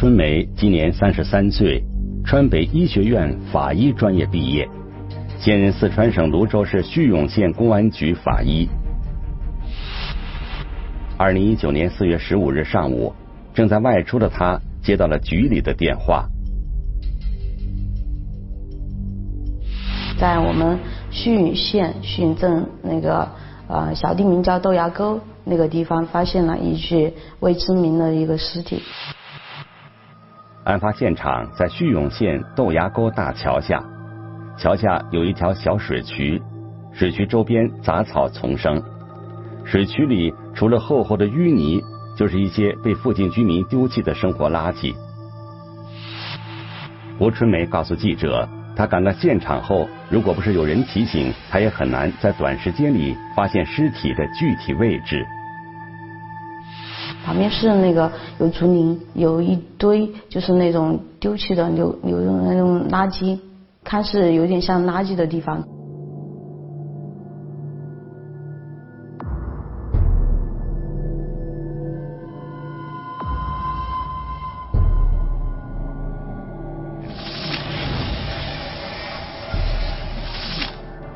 春梅今年三十三岁，川北医学院法医专业毕业，现任四川省泸州市叙永县公安局法医。二零一九年四月十五日上午，正在外出的他接到了局里的电话，在我们叙永县叙永镇那个呃小地名叫豆芽沟那个地方，发现了一具未知名的一个尸体。案发现场在叙永县豆芽沟大桥下，桥下有一条小水渠，水渠周边杂草丛生。水渠里除了厚厚的淤泥，就是一些被附近居民丢弃的生活垃圾。吴春梅告诉记者，她赶到现场后，如果不是有人提醒，她也很难在短时间里发现尸体的具体位置。旁边是那个有竹林，有一堆就是那种丢弃的有有那种垃圾，看似有点像垃圾的地方。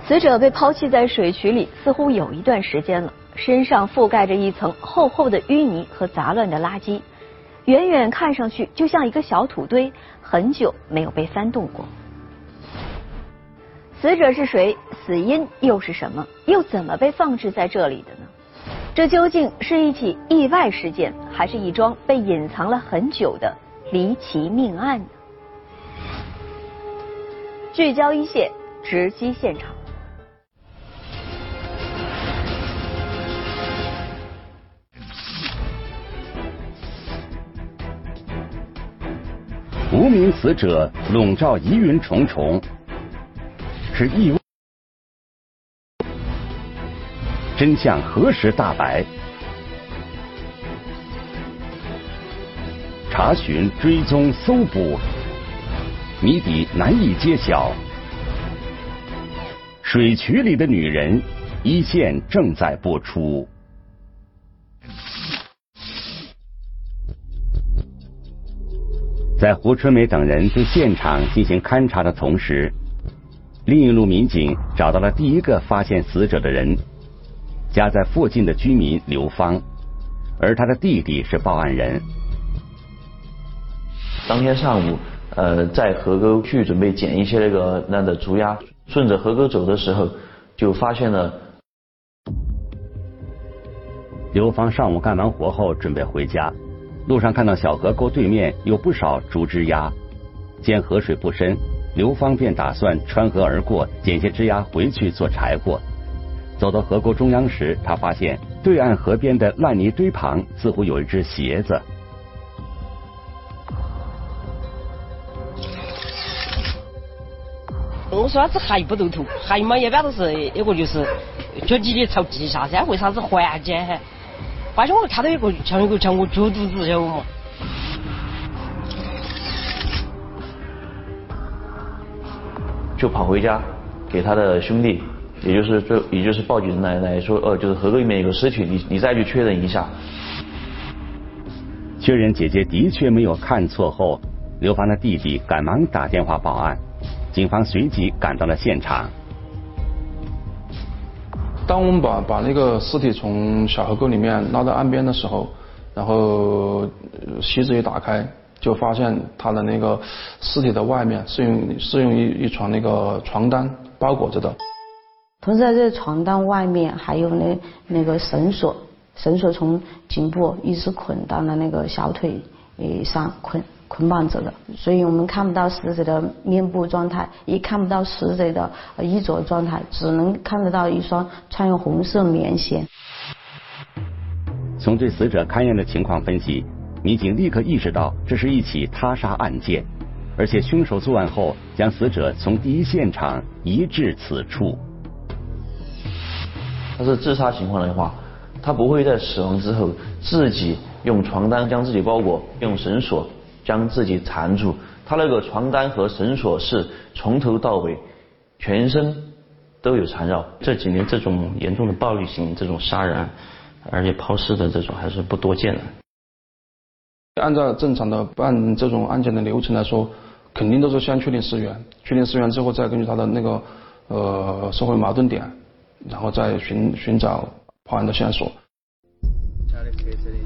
死者被抛弃在水渠里，似乎有一段时间了，身上覆盖着一层厚厚的淤泥和杂乱的垃圾，远远看上去就像一个小土堆，很久没有被翻动过。死者是谁？死因又是什么？又怎么被放置在这里的呢？这究竟是一起意外事件，还是一桩被隐藏了很久的离奇命案呢？聚焦一线，直击现场。无名死者笼罩疑云重重，是意外？真相何时大白？查询、追踪、搜捕，谜底难以揭晓。水渠里的女人，一线正在播出。在胡春梅等人对现场进行勘查的同时，另一路民警找到了第一个发现死者的人，家在附近的居民刘芳，而他的弟弟是报案人。当天上午，呃，在河沟去准备捡一些那个那的竹鸭，顺着河沟走的时候，就发现了。刘芳上午干完活后准备回家。路上看到小河沟对面有不少竹枝丫，见河水不深，刘芳便打算穿河而过，捡些枝丫回去做柴火。走到河沟中央时，他发现对岸河边的烂泥堆旁似乎有一只鞋子。我说这还不抖土，还嘛一般都是一个就是脚底的朝地下噻，为啥子缓解？发现我看到一个像一个像我猪肚子，晓得嘛？就跑回家给他的兄弟，也就是最也就是报警来来说，呃，就是河沟里面有个尸体，你你再去确认一下。确认姐姐的确没有看错后，刘芳的弟弟赶忙打电话报案，警方随即赶到了现场。当我们把把那个尸体从小河沟里面拉到岸边的时候，然后席子一打开，就发现他的那个尸体的外面是用是用一一床那个床单包裹着的。同时在这床单外面还有那那个绳索，绳索从颈部一直捆到了那个小腿上捆。捆绑着的，所以我们看不到死者的面部状态，也看不到死者的衣着状态，只能看得到一双穿有红色棉鞋。从对死者勘验的情况分析，民警立刻意识到这是一起他杀案件，而且凶手作案后将死者从第一现场移至此处。他是自杀情况的话，他不会在死亡之后自己用床单将自己包裹，用绳索。将自己缠住，他那个床单和绳索是从头到尾，全身都有缠绕。这几年这种严重的暴力型这种杀人，而且抛尸的这种还是不多见的。按照正常的办这种案件的流程来说，肯定都是先确定尸源，确定尸源之后，再根据他的那个呃社会矛盾点，然后再寻寻找破案的线索。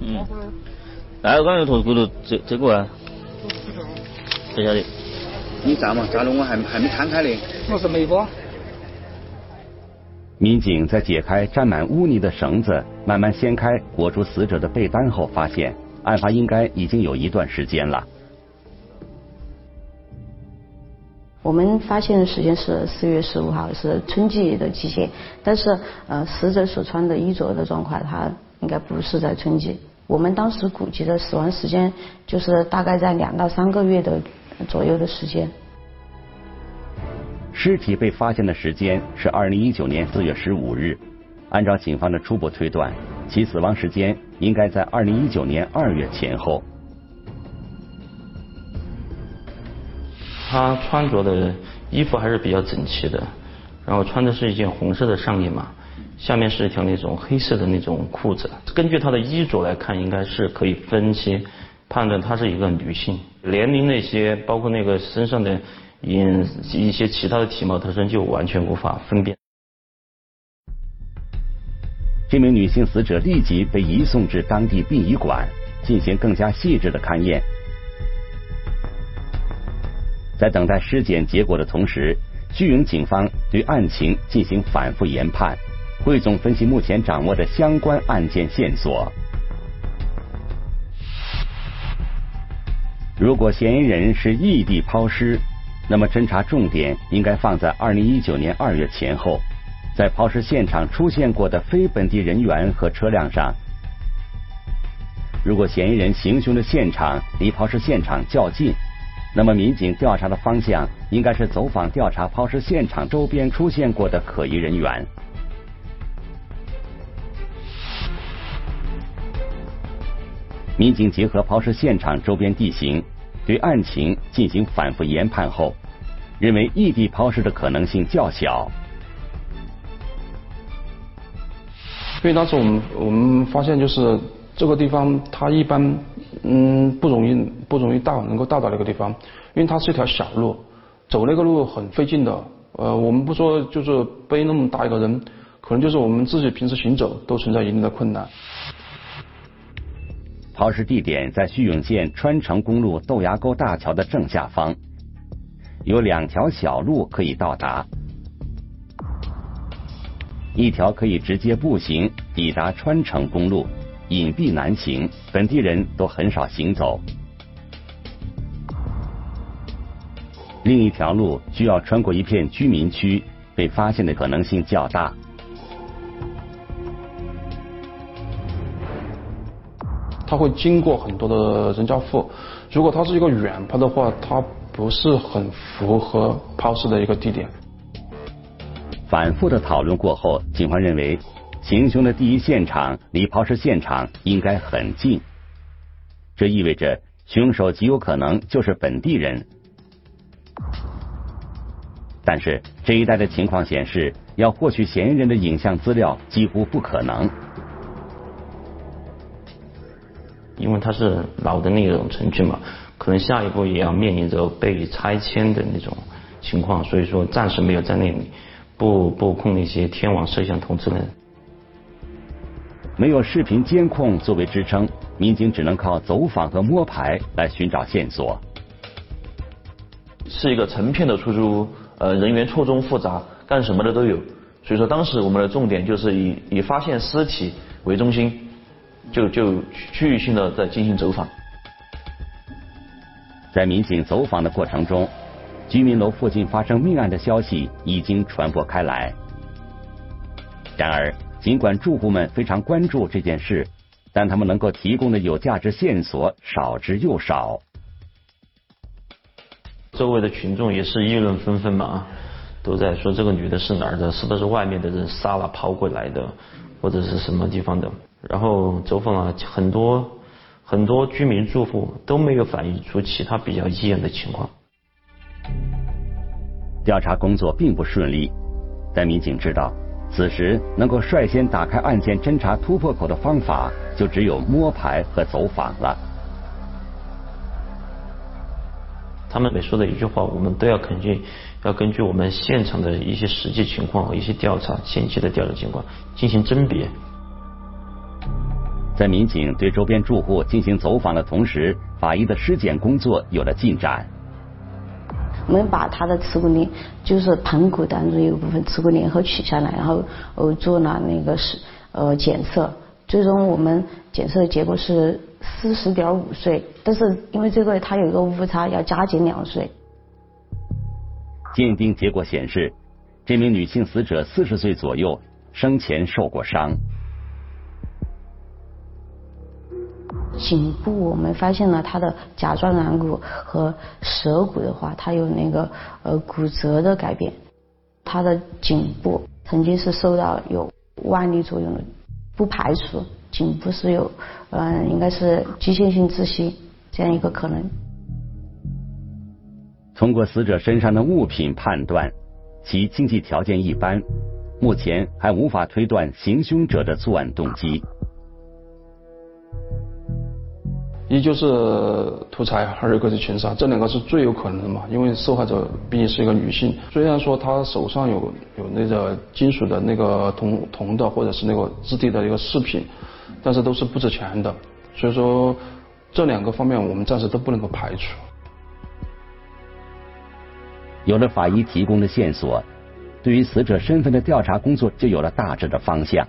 嗯，那我刚才头骨头这这个啊，不晓得。你站嘛，站了我还还没摊开呢。我是没过。民警在解开沾满污泥的绳子，慢慢掀开裹住死者的被单后，发现案发应该已经有一段时间了。我们发现的时间是四月十五号，是春季的季节，但是呃，死者所穿的衣着的状况，他应该不是在春季。我们当时估计的死亡时间就是大概在两到三个月的左右的时间。尸体被发现的时间是二零一九年四月十五日，按照警方的初步推断，其死亡时间应该在二零一九年二月前后。他穿着的衣服还是比较整齐的，然后穿的是一件红色的上衣嘛，下面是一条那种黑色的那种裤子。根据他的衣着来看，应该是可以分析判断她是一个女性。年龄那些，包括那个身上的。因一些其他的体貌特征就完全无法分辨。这名女性死者立即被移送至当地殡仪馆进行更加细致的勘验。在等待尸检结果的同时，盱瑀警方对案情进行反复研判，汇总分析目前掌握的相关案件线索。如果嫌疑人是异地抛尸，那么，侦查重点应该放在二零一九年二月前后，在抛尸现场出现过的非本地人员和车辆上。如果嫌疑人行凶的现场离抛尸现场较近，那么民警调查的方向应该是走访调查抛尸现场周边出现过的可疑人员。民警结合抛尸现场周边地形。对案情进行反复研判后，认为异地抛尸的可能性较小。因为当时我们我们发现，就是这个地方它一般嗯不容易不容易到能够到达那个地方，因为它是一条小路，走那个路很费劲的。呃，我们不说就是背那么大一个人，可能就是我们自己平时行走都存在一定的困难。抛尸地点在叙永县川城公路豆芽沟大桥的正下方，有两条小路可以到达，一条可以直接步行抵达川城公路，隐蔽难行，本地人都很少行走；另一条路需要穿过一片居民区，被发现的可能性较大。它会经过很多的人家户，如果它是一个远抛的话，它不是很符合抛尸的一个地点。反复的讨论过后，警方认为行凶的第一现场离抛尸现场应该很近，这意味着凶手极有可能就是本地人。但是这一带的情况显示，要获取嫌疑人的影像资料几乎不可能。因为它是老的那种城区嘛，可能下一步也要面临着被拆迁的那种情况，所以说暂时没有在那里布布控那些天网摄像头之类的。没有视频监控作为支撑，民警只能靠走访和摸排来寻找线索。是一个成片的出租屋，呃，人员错综复杂，干什么的都有，所以说当时我们的重点就是以以发现尸体为中心。就就区域性的在进行走访，在民警走访的过程中，居民楼附近发生命案的消息已经传播开来。然而，尽管住户们非常关注这件事，但他们能够提供的有价值线索少之又少。周围的群众也是议论纷纷嘛，都在说这个女的是哪儿的，是不是外面的人杀了抛过来的，或者是什么地方的？然后走访了很多很多居民住户，都没有反映出其他比较异样的情况。调查工作并不顺利，但民警知道，此时能够率先打开案件侦查突破口的方法，就只有摸排和走访了。他们每说的一句话，我们都要肯定要根据我们现场的一些实际情况和一些调查前期的调查情况进行甄别。在民警对周边住户进行走访的同时，法医的尸检工作有了进展。我们把他的耻骨联，就是盆骨当中有部分耻骨联合取下来，然后呃做了那个是呃检测，最终我们检测的结果是四十点五岁，但是因为这个他有一个误差，要加减两岁。鉴定结果显示，这名女性死者四十岁左右，生前受过伤。颈部我们发现了他的甲状软骨和舌骨的话，它有那个呃骨折的改变。他的颈部曾经是受到有外力作用的，不排除颈部是有嗯应该是机械性窒息这样一个可能。通过死者身上的物品判断，其经济条件一般，目前还无法推断行凶者的作案动机。一就是图财，二一个是情杀，这两个是最有可能的嘛。因为受害者毕竟是一个女性，虽然说她手上有有那个金属的那个铜铜的或者是那个质地的一个饰品，但是都是不值钱的，所以说这两个方面我们暂时都不能够排除。有了法医提供的线索，对于死者身份的调查工作就有了大致的方向。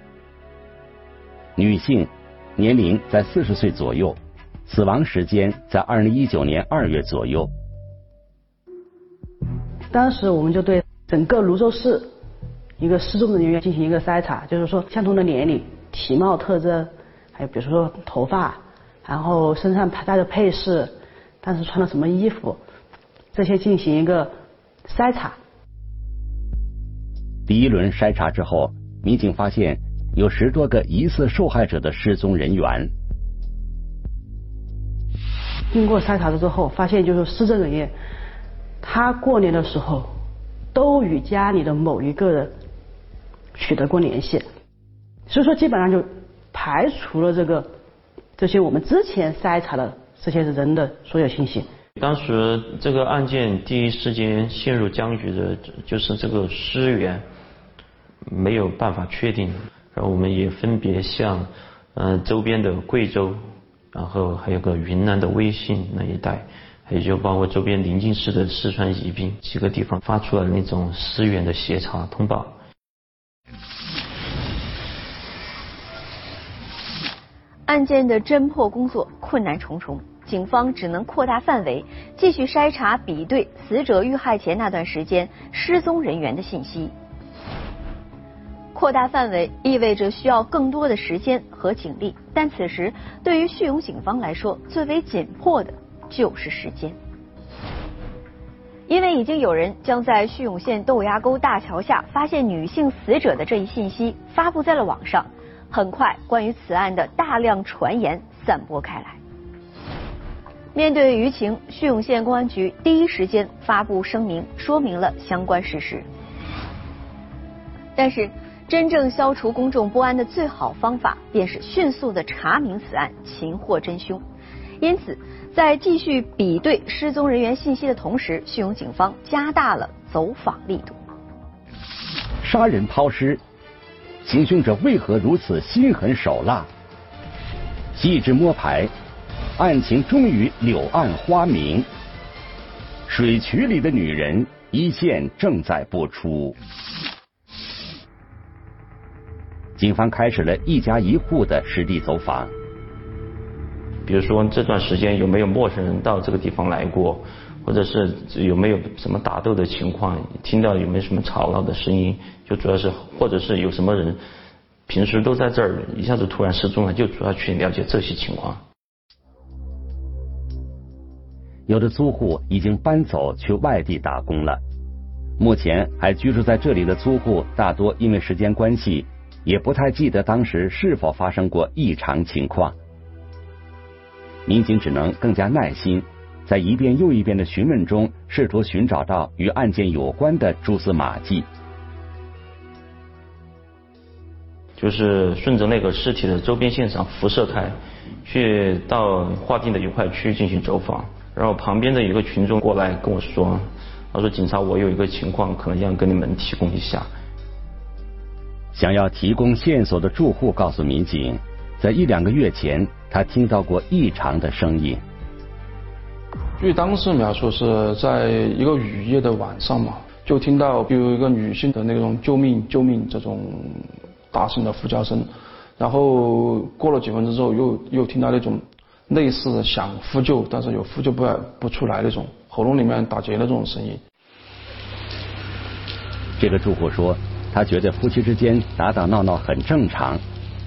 女性，年龄在四十岁左右。死亡时间在二零一九年二月左右。当时我们就对整个泸州市一个失踪人员进行一个筛查，就是说相同的年龄、体貌特征，还有比如说头发，然后身上戴的配饰，当时穿了什么衣服，这些进行一个筛查。第一轮筛查之后，民警发现有十多个疑似受害者的失踪人员。经过筛查了之后，发现就是失政人员，他过年的时候都与家里的某一个人取得过联系，所以说基本上就排除了这个这些我们之前筛查的这些人的所有信息。当时这个案件第一时间陷入僵局的，就是这个尸源没有办法确定，然后我们也分别向嗯周边的贵州。然后还有个云南的威信那一带，还有就包括周边临近市的四川宜宾几个地方发出了那种尸源的协查通报。案件的侦破工作困难重重，警方只能扩大范围，继续筛查比对死者遇害前那段时间失踪人员的信息。扩大范围意味着需要更多的时间和警力，但此时对于叙永警方来说，最为紧迫的就是时间，因为已经有人将在叙永县豆芽沟大桥下发现女性死者的这一信息发布在了网上，很快关于此案的大量传言散播开来。面对舆情，叙永县公安局第一时间发布声明，说明了相关事实，但是。真正消除公众不安的最好方法，便是迅速的查明此案，擒获真凶。因此，在继续比对失踪人员信息的同时，叙永警方加大了走访力度。杀人抛尸，行凶者为何如此心狠手辣？细致摸排，案情终于柳暗花明。水渠里的女人一线正在播出。警方开始了一家一户的实地走访，比如说这段时间有没有陌生人到这个地方来过，或者是有没有什么打斗的情况，听到有没有什么吵闹的声音，就主要是或者是有什么人平时都在这儿，一下子突然失踪了，就主要去了解这些情况。有的租户已经搬走去外地打工了，目前还居住在这里的租户大多因为时间关系。也不太记得当时是否发生过异常情况，民警只能更加耐心，在一遍又一遍的询问中，试图寻找到与案件有关的蛛丝马迹。就是顺着那个尸体的周边现场辐射开，去到划定的一块区进行走访，然后旁边的一个群众过来跟我说，他说警察，我有一个情况，可能要跟你们提供一下。想要提供线索的住户告诉民警，在一两个月前，他听到过异常的声音。据当时描述，是在一个雨夜的晚上嘛，就听到有一个女性的那种“救命，救命”这种大声的呼叫声，然后过了几分钟之后，又又听到那种类似想呼救，但是又呼救不不出来那种喉咙里面打结的这种声音。这个住户说。他觉得夫妻之间打打闹闹很正常，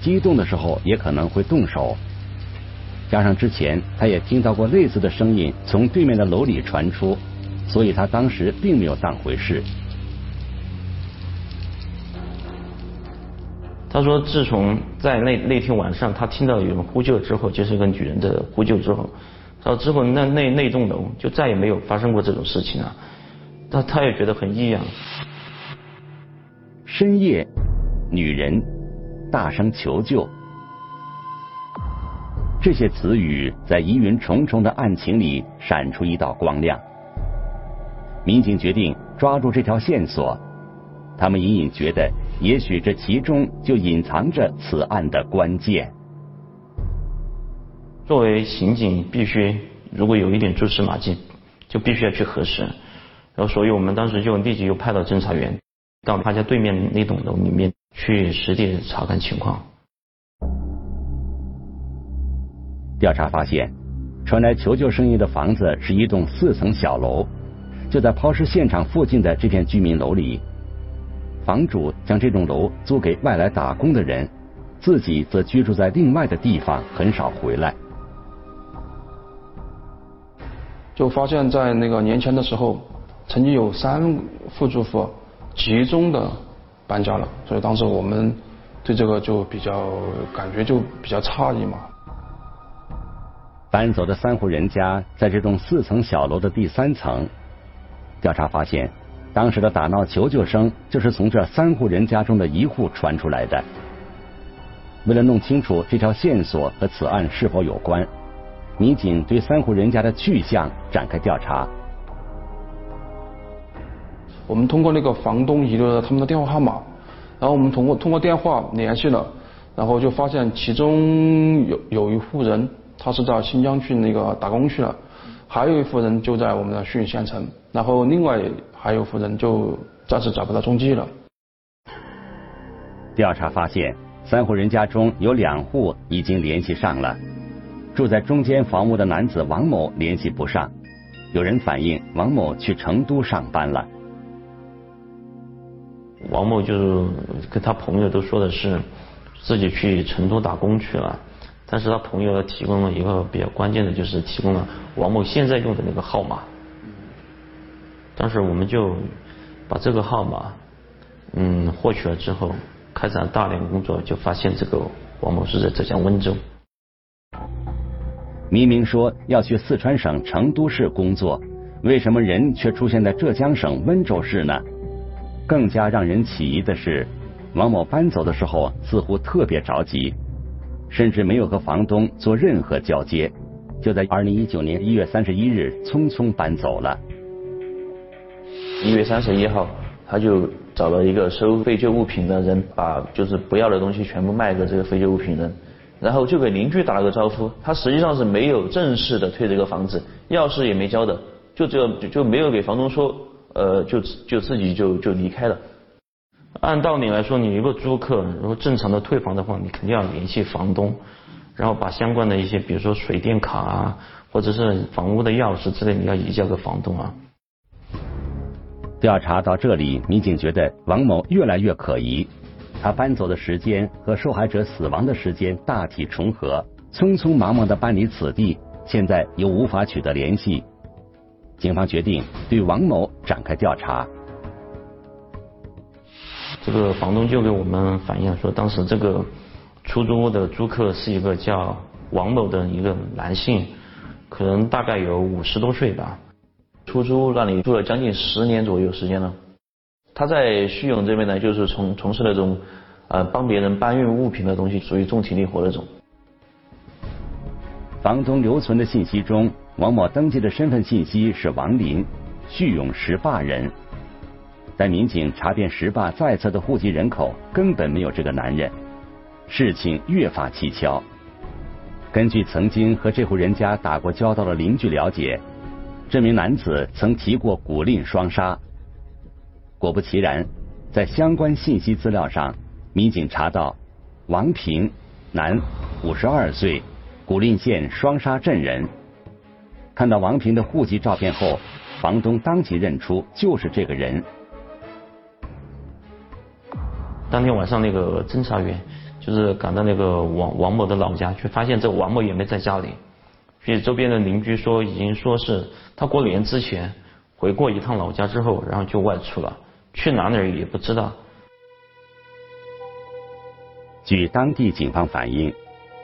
激动的时候也可能会动手。加上之前他也听到过类似的声音从对面的楼里传出，所以他当时并没有当回事。他说，自从在那那天晚上他听到有人呼救之后，就是一个女人的呼救之后，他说之后那那那栋楼就再也没有发生过这种事情了。他他也觉得很异样。深夜，女人大声求救，这些词语在疑云重重的案情里闪出一道光亮。民警决定抓住这条线索，他们隐隐觉得，也许这其中就隐藏着此案的关键。作为刑警，必须如果有一点蛛丝马迹，就必须要去核实。然后，所以我们当时就立即又派到侦查员。到他家对面那栋楼里面去实地查看情况。调查发现，传来求救声音的房子是一栋四层小楼，就在抛尸现场附近的这片居民楼里。房主将这栋楼租给外来打工的人，自己则居住在另外的地方，很少回来。就发现，在那个年前的时候，曾经有三户住户。集中的搬家了，所以当时我们对这个就比较感觉就比较诧异嘛。搬走的三户人家在这栋四层小楼的第三层。调查发现，当时的打闹求救声就是从这三户人家中的一户传出来的。为了弄清楚这条线索和此案是否有关，民警对三户人家的去向展开调查。我们通过那个房东遗留的他们的电话号码，然后我们通过通过电话联系了，然后就发现其中有有一户人他是在新疆去那个打工去了，还有一户人就在我们的盱眙县城，然后另外还有户人就暂时找不到踪迹了。调查发现，三户人家中有两户已经联系上了，住在中间房屋的男子王某联系不上，有人反映王某去成都上班了。王某就跟他朋友都说的是自己去成都打工去了，但是他朋友提供了一个比较关键的，就是提供了王某现在用的那个号码。当时我们就把这个号码嗯获取了之后，开展大量工作，就发现这个王某是在浙江温州。明明说要去四川省成都市工作，为什么人却出现在浙江省温州市呢？更加让人起疑的是，王某搬走的时候似乎特别着急，甚至没有和房东做任何交接，就在二零一九年一月三十一日匆匆搬走了。一月三十一号，他就找了一个收废旧物品的人，把就是不要的东西全部卖给这个废旧物品人，然后就给邻居打了个招呼。他实际上是没有正式的退这个房子，钥匙也没交的，就只有就没有给房东说。呃，就就自己就就离开了。按道理来说，你一个租客，如果正常的退房的话，你肯定要联系房东，然后把相关的一些，比如说水电卡啊，或者是房屋的钥匙之类，你要移交给房东啊。调查到这里，民警觉得王某越来越可疑，他搬走的时间和受害者死亡的时间大体重合，匆匆忙忙的搬离此地，现在又无法取得联系。警方决定对王某展开调查。这个房东就给我们反映说，当时这个出租屋的租客是一个叫王某的一个男性，可能大概有五十多岁吧。出租屋那里住了将近十年左右时间了。他在叙永这边呢，就是从从事那种呃帮别人搬运物品的东西，属于重体力活那种。房东留存的信息中王某登记的身份信息是王林，叙永石坝人。但民警查遍石坝在册的户籍人口，根本没有这个男人。事情越发蹊跷。根据曾经和这户人家打过交道的邻居了解，这名男子曾提过古蔺双杀。果不其然，在相关信息资料上，民警查到王平，男，五十二岁，古蔺县双沙镇人。看到王平的户籍照片后，房东当即认出就是这个人。当天晚上，那个侦查员就是赶到那个王王某的老家，却发现这王某也没在家里。据周边的邻居说，已经说是他过年之前回过一趟老家之后，然后就外出了。去哪里也不知道。据当地警方反映，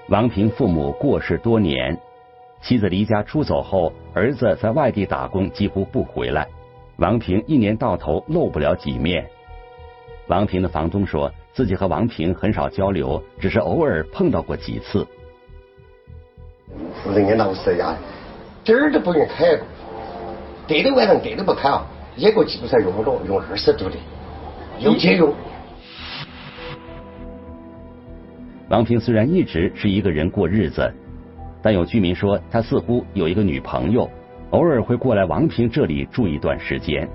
王平父母过世多年，妻子离家出走后，儿子在外地打工，几乎不回来。王平一年到头露不了几面。王平的房东说自己和王平很少交流，只是偶尔碰到过几次。人家老实呀，点儿都不愿开，电都晚上电都不开啊。一个基本上用不着，用二十度的，有钱用。王平虽然一直是一个人过日子，但有居民说他似乎有一个女朋友，偶尔会过来王平这里住一段时间。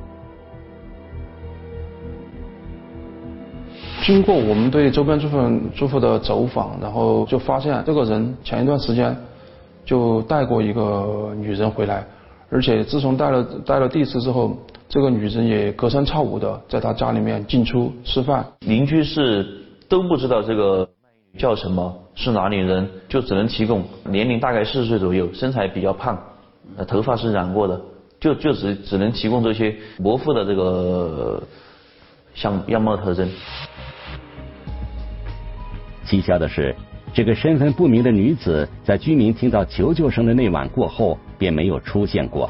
经过我们对周边住户住户的走访，然后就发现这个人前一段时间就带过一个女人回来，而且自从带了带了第一次之后。这个女人也隔三差五的在他家里面进出吃饭，邻居是都不知道这个叫什么，是哪里人，就只能提供年龄大概四十岁左右，身材比较胖，呃头发是染过的，就就只只能提供这些模糊的这个像样貌特征。蹊跷的是，这个身份不明的女子在居民听到求救声的那晚过后便没有出现过。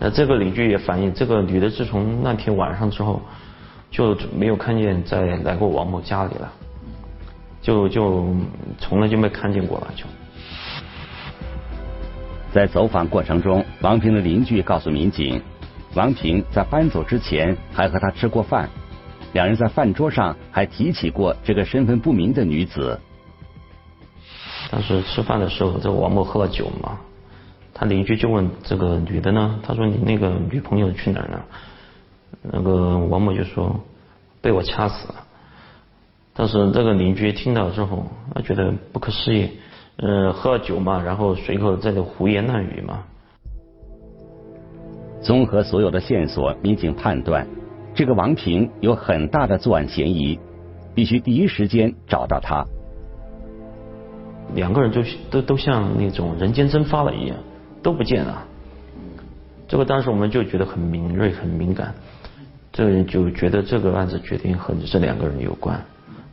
那这个邻居也反映，这个女的自从那天晚上之后，就没有看见再来过王某家里了，就就从来就没看见过了。就在走访过程中，王平的邻居告诉民警，王平在搬走之前还和他吃过饭，两人在饭桌上还提起过这个身份不明的女子。当时吃饭的时候，这王某喝了酒嘛。他邻居就问这个女的呢，他说你那个女朋友去哪儿了？那个王某就说被我掐死了。但是这个邻居听到之后，他觉得不可思议，呃，喝了酒嘛，然后随口在这胡言乱语嘛。综合所有的线索，民警判断这个王平有很大的作案嫌疑，必须第一时间找到他。两个人就都都像那种人间蒸发了一样。都不见了，这个当时我们就觉得很敏锐、很敏感，这个人就觉得这个案子决定和这两个人有关，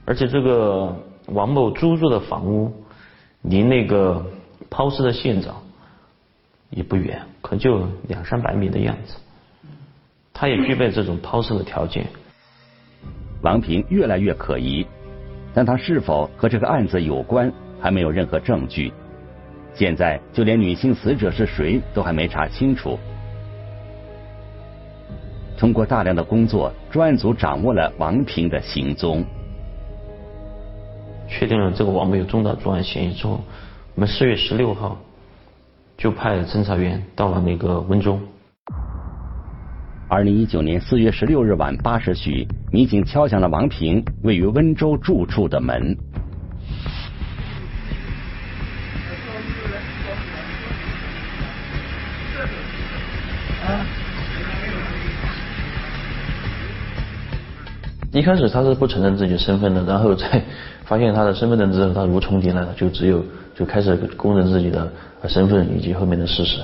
而且这个王某租住的房屋离那个抛尸的现场也不远，可就两三百米的样子，他也具备这种抛尸的条件。王平越来越可疑，但他是否和这个案子有关，还没有任何证据。现在就连女性死者是谁都还没查清楚。通过大量的工作，专案组掌握了王平的行踪。确定了这个王某有重大作案嫌疑之后，我们四月十六号就派侦查员到了那个温州。二零一九年四月十六日晚八时许，民警敲响了王平位于温州住处的门。一开始他是不承认自己身份的，然后在发现他的身份证之后，他如重叠了，就只有就开始供认自己的身份以及后面的事实。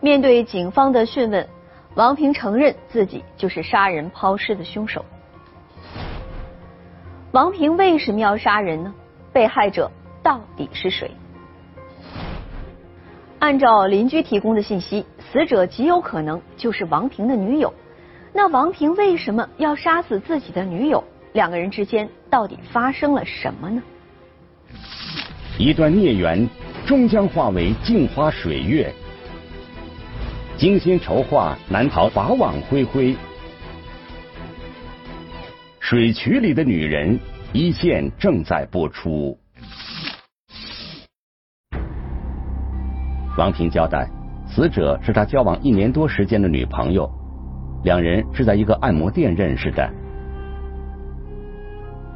面对警方的讯问，王平承认自己就是杀人抛尸的凶手。王平为什么要杀人呢？被害者到底是谁？按照邻居提供的信息。死者极有可能就是王平的女友，那王平为什么要杀死自己的女友？两个人之间到底发生了什么呢？一段孽缘终将化为镜花水月，精心筹划难逃法网恢恢。水渠里的女人一线正在播出。王平交代，死者是他交往一年多时间的女朋友，两人是在一个按摩店认识的。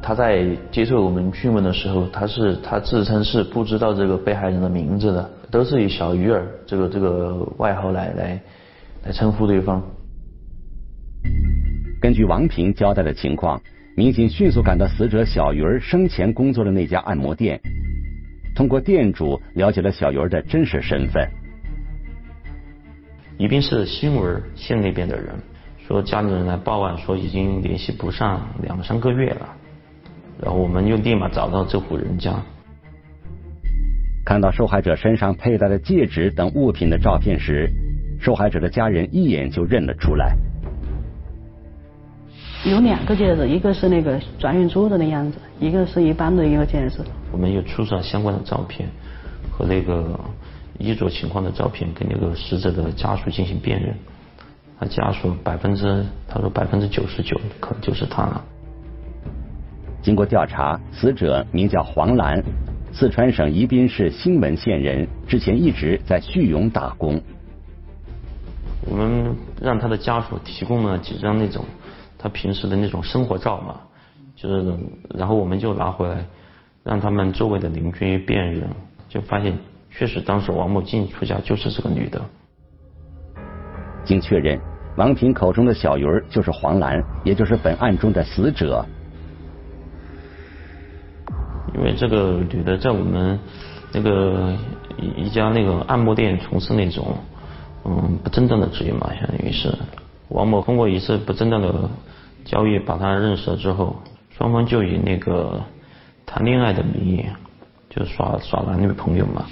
他在接受我们讯问的时候，他是他自称是不知道这个被害人的名字的，都是以小鱼儿这个这个外号来来来称呼对方。根据王平交代的情况，民警迅速赶到死者小鱼儿生前工作的那家按摩店，通过店主了解了小鱼儿的真实身份。宜宾市新闻县那边的人说，家里人来报案说已经联系不上两三个月了。然后我们又立马找到这户人家，看到受害者身上佩戴的戒指等物品的照片时，受害者的家人一眼就认了出来。有两个戒指，一个是那个转运珠子的样子，一个是一般的一个戒指。我们又出示了相关的照片和那个衣着情况的照片，跟那个死者的家属进行辨认。他家属百分之他说百分之九十九可能就是他了。经过调查，死者名叫黄兰，四川省宜宾市兴文县人，之前一直在叙永打工。我们让他的家属提供了几张那种他平时的那种生活照嘛，就是，然后我们就拿回来，让他们周围的邻居辨认，就发现确实当时王某进出家就是这个女的。经确认，王平口中的小鱼儿就是黄兰，也就是本案中的死者。因为这个女的在我们那个一一家那个按摩店从事那种嗯不正当的职业嘛，相当于是王某通过一次不正当的交易把他认识了之后，双方就以那个谈恋爱的名义就耍耍男女朋友嘛。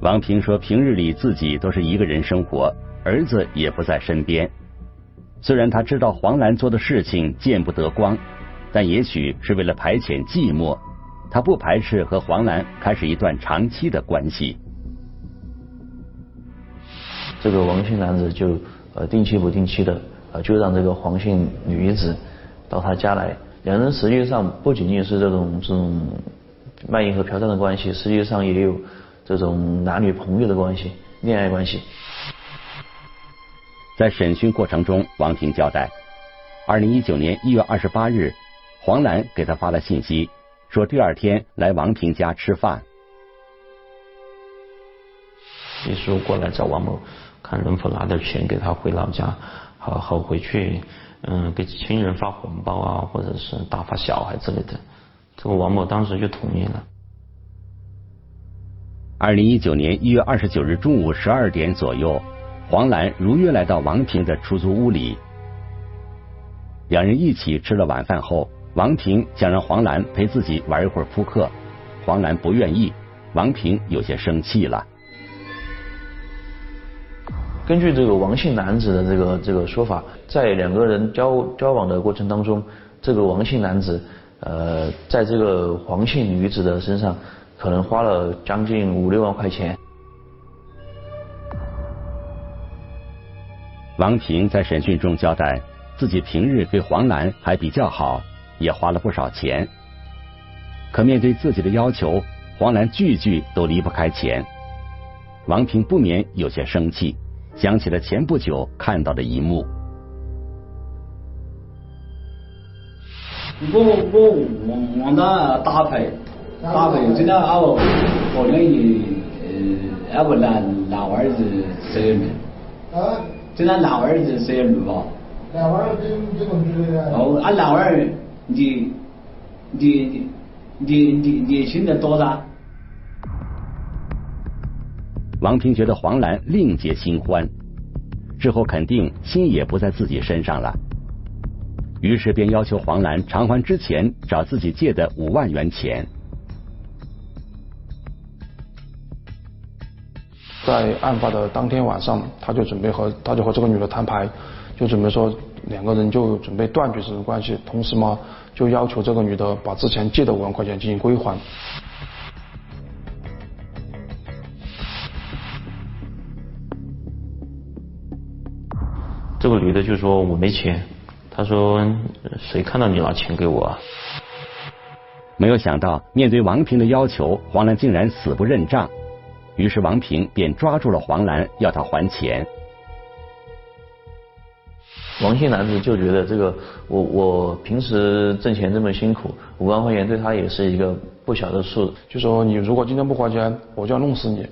王平说，平日里自己都是一个人生活，儿子也不在身边。虽然他知道黄兰做的事情见不得光。但也许是为了排遣寂寞，他不排斥和黄兰开始一段长期的关系。这个王姓男子就呃定期不定期的呃就让这个黄姓女子到他家来，两人实际上不仅仅是这种这种卖淫和嫖娼的关系，实际上也有这种男女朋友的关系、恋爱关系。在审讯过程中，王平交代，二零一九年一月二十八日。黄兰给他发了信息，说第二天来王平家吃饭。你说过来找王某，看能否拿点钱给他回老家，好好回去，嗯，给亲人发红包啊，或者是打发小孩之类的。这个王某当时就同意了。二零一九年一月二十九日中午十二点左右，黄兰如约来到王平的出租屋里，两人一起吃了晚饭后。王平想让黄兰陪自己玩一会儿扑克，黄兰不愿意，王平有些生气了。根据这个王姓男子的这个这个说法，在两个人交交往的过程当中，这个王姓男子呃，在这个黄姓女子的身上，可能花了将近五六万块钱。王平在审讯中交代，自己平日对黄兰还比较好。也花了不少钱，可面对自己的要求，黄兰句句都离不开钱。王平不免有些生气，想起了前不久看到的一幕。我我望望他打牌，打牌真的啊不，好像也呃，那个男男娃儿子十二路，啊，真的男娃儿子十二路吧？男娃儿子怎么子的？哦，啊男娃儿。你你你你你年轻的多噻。王平觉得黄兰另结新欢，之后肯定心也不在自己身上了，于是便要求黄兰偿还之前找自己借的五万元钱。在案发的当天晚上，他就准备和他就和这个女的摊牌，就准备说两个人就准备断绝这种关系，同时嘛，就要求这个女的把之前借的五万块钱进行归还。这个女的就说我没钱，她说谁看到你拿钱给我啊？没有想到，面对王平的要求，黄兰竟然死不认账。于是王平便抓住了黄兰，要她还钱。王姓男子就觉得这个我我平时挣钱这么辛苦，五万块钱对他也是一个不小的数。就说你如果今天不还钱，我就要弄死你。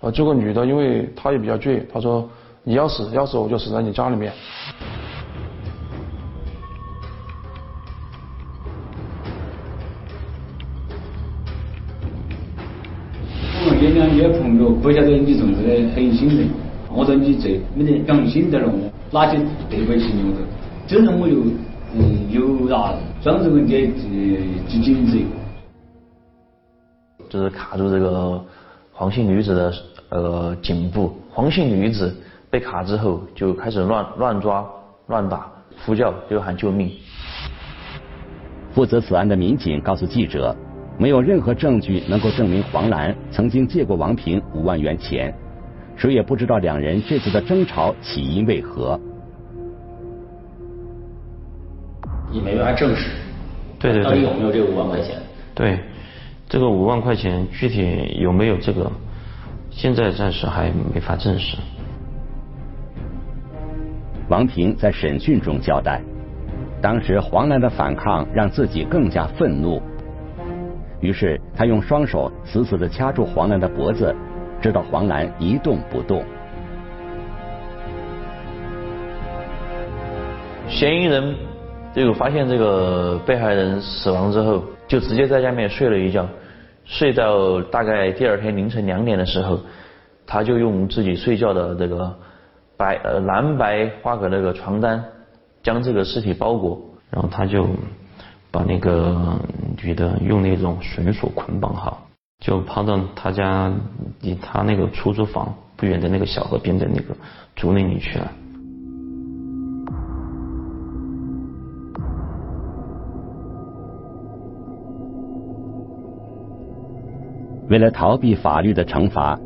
啊，这个女的因为她也比较倔，她说你要死要死我就死在你家里面。原谅你的朋友，不晓得你种这个狠心人。我说你这没得良心的了，我哪去对不起你？我说，这人我又嗯又拿装这个的去警责。就是卡住这个黄姓女子的呃颈部，黄姓女子被卡之后就开始乱乱抓乱打，呼叫就喊救命。负责此案的民警告诉记者。没有任何证据能够证明黄兰曾经借过王平五万元钱，谁也不知道两人这次的争吵起因为何。你没办法证实，对对对，到底有没有这个五万块钱？对，这个五万块钱具体有没有这个，现在暂时还没法证实。王平在审讯中交代，当时黄兰的反抗让自己更加愤怒。于是他用双手死死地掐住黄兰的脖子，直到黄兰一动不动。嫌疑人这个发现这个被害人死亡之后，就直接在家里面睡了一觉，睡到大概第二天凌晨两点的时候，他就用自己睡觉的这个白呃蓝白花格那个床单将这个尸体包裹，然后他就。把那个女的用那种绳索捆绑好，就抛到他家离他那个出租房不远的那个小河边的那个竹林里去了。为了逃避法律的惩罚，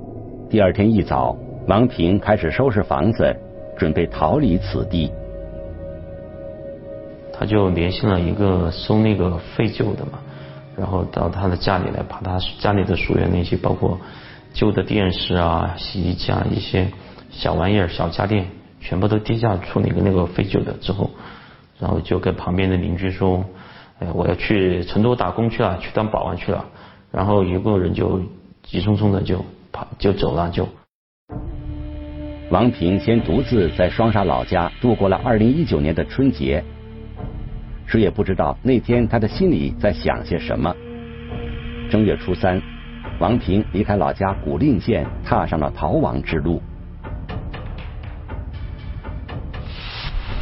第二天一早，王平开始收拾房子，准备逃离此地。他就联系了一个收那个废旧的嘛，然后到他的家里来，把他家里的所有那些包括旧的电视啊、洗衣机啊一些小玩意儿、小家电，全部都低价处理给那个废旧的之后，然后就跟旁边的邻居说：“哎，我要去成都打工去了，去当保安去了。”然后一个人就急匆匆的就跑就走了就。王平先独自在双沙老家度过了二零一九年的春节。谁也不知道那天他的心里在想些什么。正月初三，王平离开老家古蔺县，踏上了逃亡之路。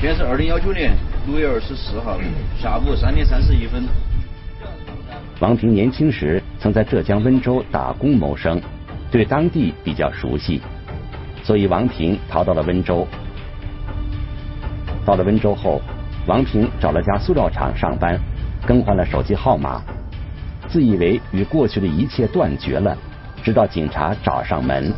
现在是二零幺九年六月二十四号下午三点三十一分。王平年轻时曾在浙江温州打工谋生，对当地比较熟悉，所以王平逃到了温州。到了温州后。王平找了家塑料厂上班，更换了手机号码，自以为与过去的一切断绝了，直到警察找上门。